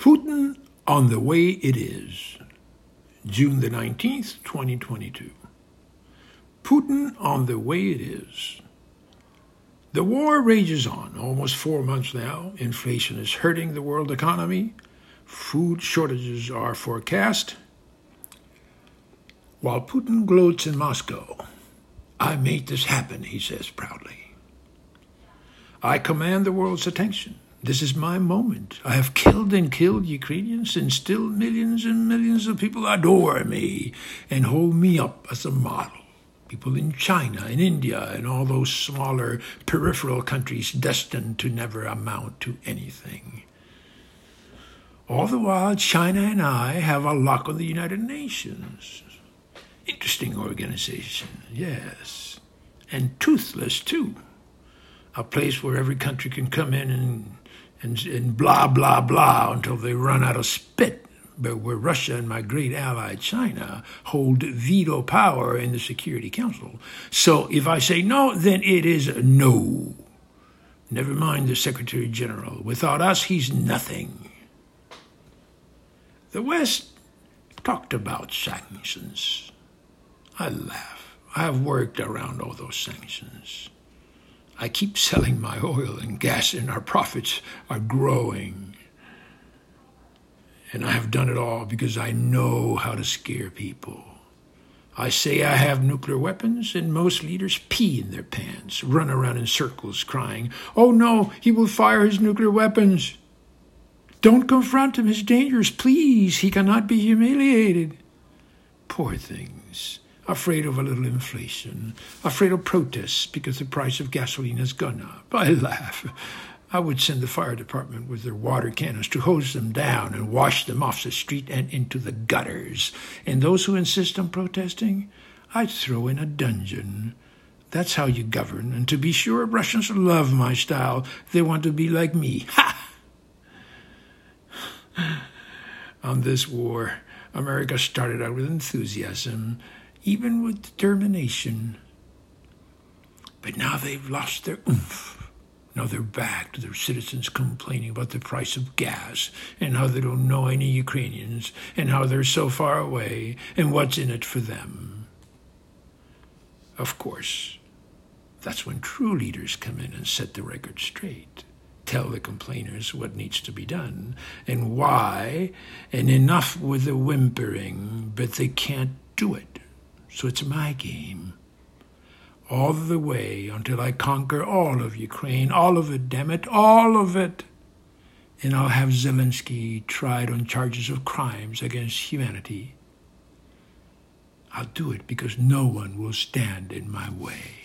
Putin on the way it is. June the 19th, 2022. Putin on the way it is. The war rages on, almost four months now. Inflation is hurting the world economy. Food shortages are forecast. While Putin gloats in Moscow, I made this happen, he says proudly. I command the world's attention. This is my moment. I have killed and killed Ukrainians, and still millions and millions of people adore me and hold me up as a model. People in China, in India, and all those smaller peripheral countries destined to never amount to anything. All the while, China and I have a lock on the United Nations. Interesting organization, yes. And toothless, too. A place where every country can come in and and, and blah, blah, blah until they run out of spit. But where Russia and my great ally China hold veto power in the Security Council. So if I say no, then it is no. Never mind the Secretary General. Without us, he's nothing. The West talked about sanctions. I laugh. I have worked around all those sanctions. I keep selling my oil and gas, and our profits are growing. And I have done it all because I know how to scare people. I say I have nuclear weapons, and most leaders pee in their pants, run around in circles crying, Oh no, he will fire his nuclear weapons. Don't confront him, he's dangerous. Please, he cannot be humiliated. Poor things afraid of a little inflation, afraid of protests because the price of gasoline has gone up. I laugh. I would send the fire department with their water cannons to hose them down and wash them off the street and into the gutters. And those who insist on protesting, I'd throw in a dungeon. That's how you govern. And to be sure, Russians love my style. They want to be like me. Ha! On this war, America started out with enthusiasm even with determination. But now they've lost their oomph. Now they're back to their citizens complaining about the price of gas and how they don't know any Ukrainians and how they're so far away and what's in it for them. Of course, that's when true leaders come in and set the record straight, tell the complainers what needs to be done and why, and enough with the whimpering, but they can't do it. So it's my game. All the way until I conquer all of Ukraine, all of it, damn it, all of it. And I'll have Zelensky tried on charges of crimes against humanity. I'll do it because no one will stand in my way.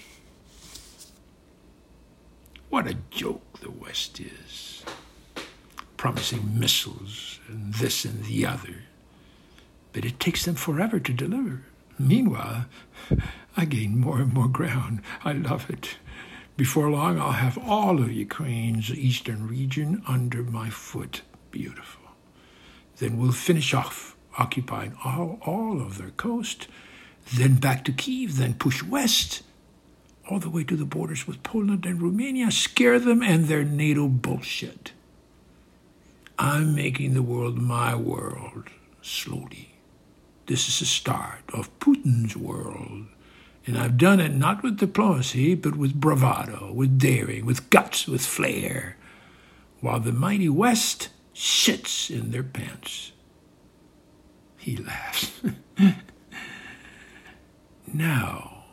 What a joke the West is. Promising missiles and this and the other. But it takes them forever to deliver. Meanwhile, I gain more and more ground. I love it. Before long, I'll have all of Ukraine's eastern region under my foot. Beautiful. Then we'll finish off occupying all, all of their coast, then back to Kiev, then push west, all the way to the borders with Poland and Romania, scare them and their NATO bullshit. I'm making the world my world, slowly. This is the start of Putin's world. And I've done it not with diplomacy, but with bravado, with daring, with guts, with flair, while the mighty West shits in their pants. He laughs. now,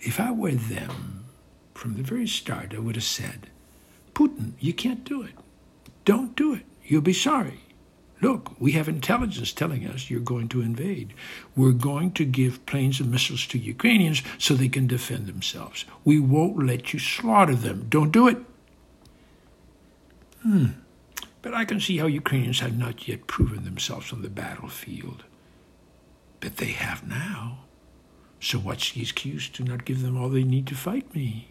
if I were them, from the very start, I would have said, Putin, you can't do it. Don't do it. You'll be sorry. Look, we have intelligence telling us you're going to invade. We're going to give planes and missiles to Ukrainians so they can defend themselves. We won't let you slaughter them. Don't do it. Hmm. But I can see how Ukrainians have not yet proven themselves on the battlefield. But they have now. So what's the excuse to not give them all they need to fight me?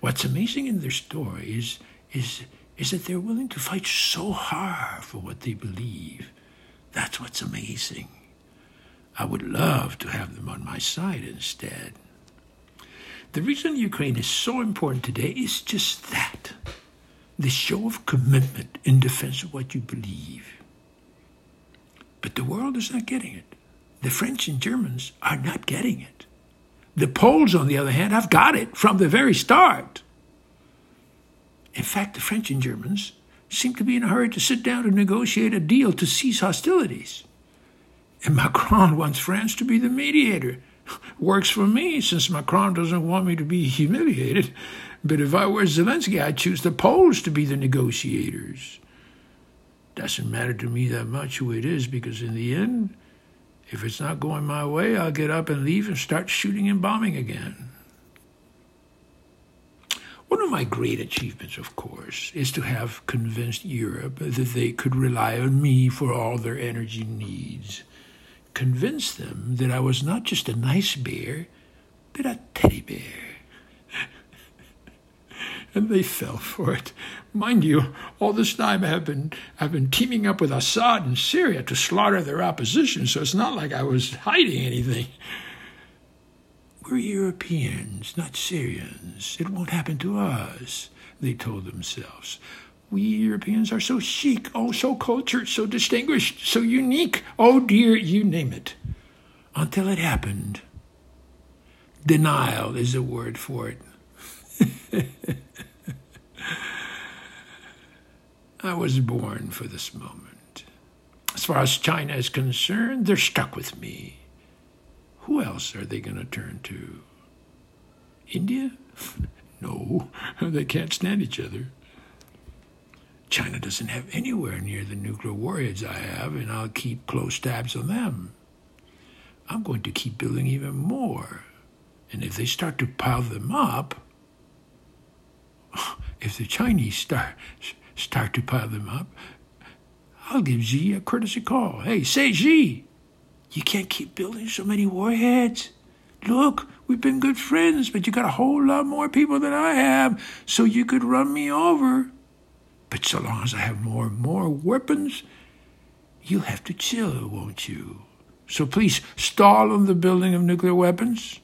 What's amazing in their story is, is is that they're willing to fight so hard for what they believe. That's what's amazing. I would love to have them on my side instead. The reason Ukraine is so important today is just that. the show of commitment in defense of what you believe. But the world is not getting it. The French and Germans are not getting it. The Poles, on the other hand, have got it from the very start. In fact, the French and Germans seem to be in a hurry to sit down and negotiate a deal to cease hostilities. And Macron wants France to be the mediator. Works for me, since Macron doesn't want me to be humiliated. But if I were Zelensky, I'd choose the Poles to be the negotiators. Doesn't matter to me that much who it is, because in the end, if it's not going my way, I'll get up and leave and start shooting and bombing again. One of my great achievements, of course, is to have convinced Europe that they could rely on me for all their energy needs. Convince them that I was not just a nice bear, but a teddy bear and they fell for it. Mind you, all this time I have been I've been teaming up with Assad in Syria to slaughter their opposition, so it's not like I was hiding anything. We're Europeans, not Syrians. It won't happen to us, they told themselves. We Europeans are so chic, oh, so cultured, so distinguished, so unique. Oh dear, you name it. Until it happened. Denial is a word for it. I was born for this moment. As far as China is concerned, they're stuck with me. Who else are they going to turn to? India? no, they can't stand each other. China doesn't have anywhere near the nuclear warheads I have, and I'll keep close tabs on them. I'm going to keep building even more. And if they start to pile them up, if the Chinese start start to pile them up, I'll give Xi a courtesy call. Hey, say Xi, you can't keep building so many warheads. Look, we've been good friends, but you got a whole lot more people than I have, so you could run me over. But so long as I have more and more weapons, you'll have to chill, won't you? So please stall on the building of nuclear weapons.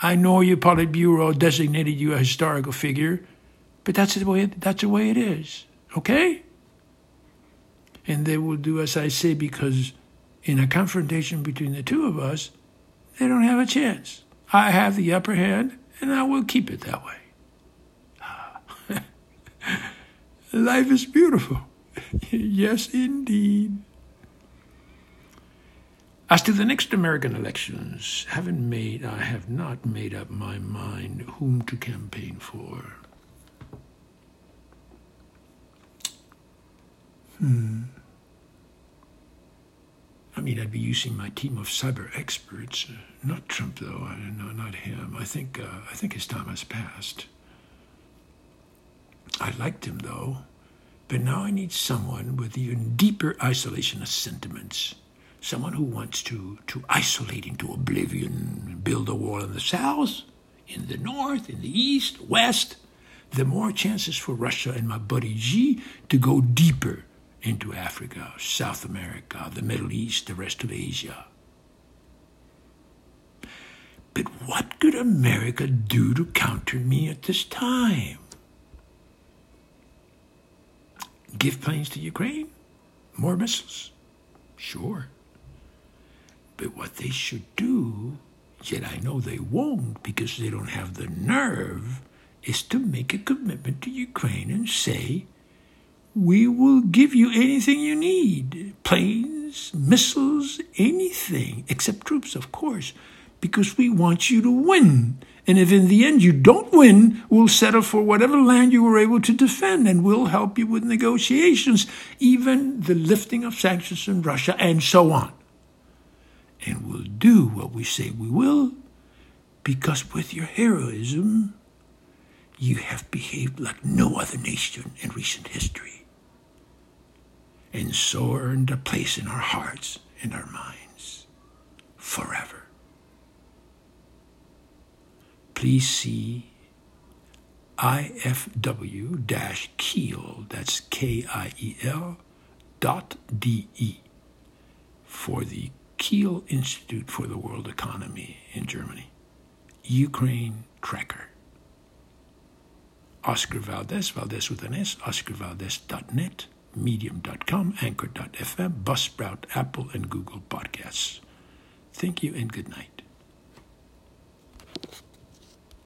I know your Politburo designated you a historical figure, but that's the way that's the way it is. Okay? And they will do as I say because in a confrontation between the two of us, they don't have a chance. I have the upper hand, and I will keep it that way. Life is beautiful. yes, indeed. As to the next American elections, haven't made I have not made up my mind whom to campaign for. Hmm. I'd be using my team of cyber experts. Uh, not Trump, though. I, no, not know, not him. I think uh, I think his time has passed. I liked him, though. But now I need someone with even deeper isolationist sentiments. Someone who wants to, to isolate into oblivion, build a wall in the south, in the north, in the east, west. The more chances for Russia and my buddy Xi to go deeper into Africa, South America, the Middle East, the rest of Asia. But what could America do to counter me at this time? Give planes to Ukraine? More missiles? Sure. But what they should do, yet I know they won't because they don't have the nerve, is to make a commitment to Ukraine and say, we will give you anything you need planes, missiles, anything, except troops, of course, because we want you to win. And if in the end you don't win, we'll settle for whatever land you were able to defend and we'll help you with negotiations, even the lifting of sanctions in Russia, and so on. And we'll do what we say we will, because with your heroism, you have behaved like no other nation in recent history and so earned a place in our hearts and our minds forever. Please see ifw Kiel, that's K-I-E-L, dot D-E, for the Kiel Institute for the World Economy in Germany. Ukraine Tracker. Oscar Valdez, Valdez with an S, oscarvaldez.net, medium.com, anchor.fm, Buzzsprout, Apple, and Google Podcasts. Thank you and good night.